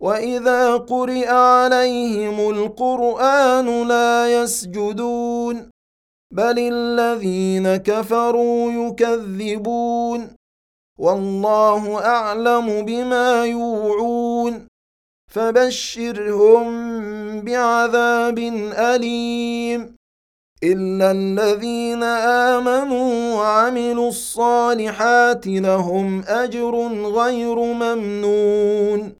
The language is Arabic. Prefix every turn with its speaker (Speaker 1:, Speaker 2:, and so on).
Speaker 1: واذا قرئ عليهم القران لا يسجدون بل الذين كفروا يكذبون والله اعلم بما يوعون فبشرهم بعذاب اليم الا الذين امنوا وعملوا الصالحات لهم اجر غير ممنون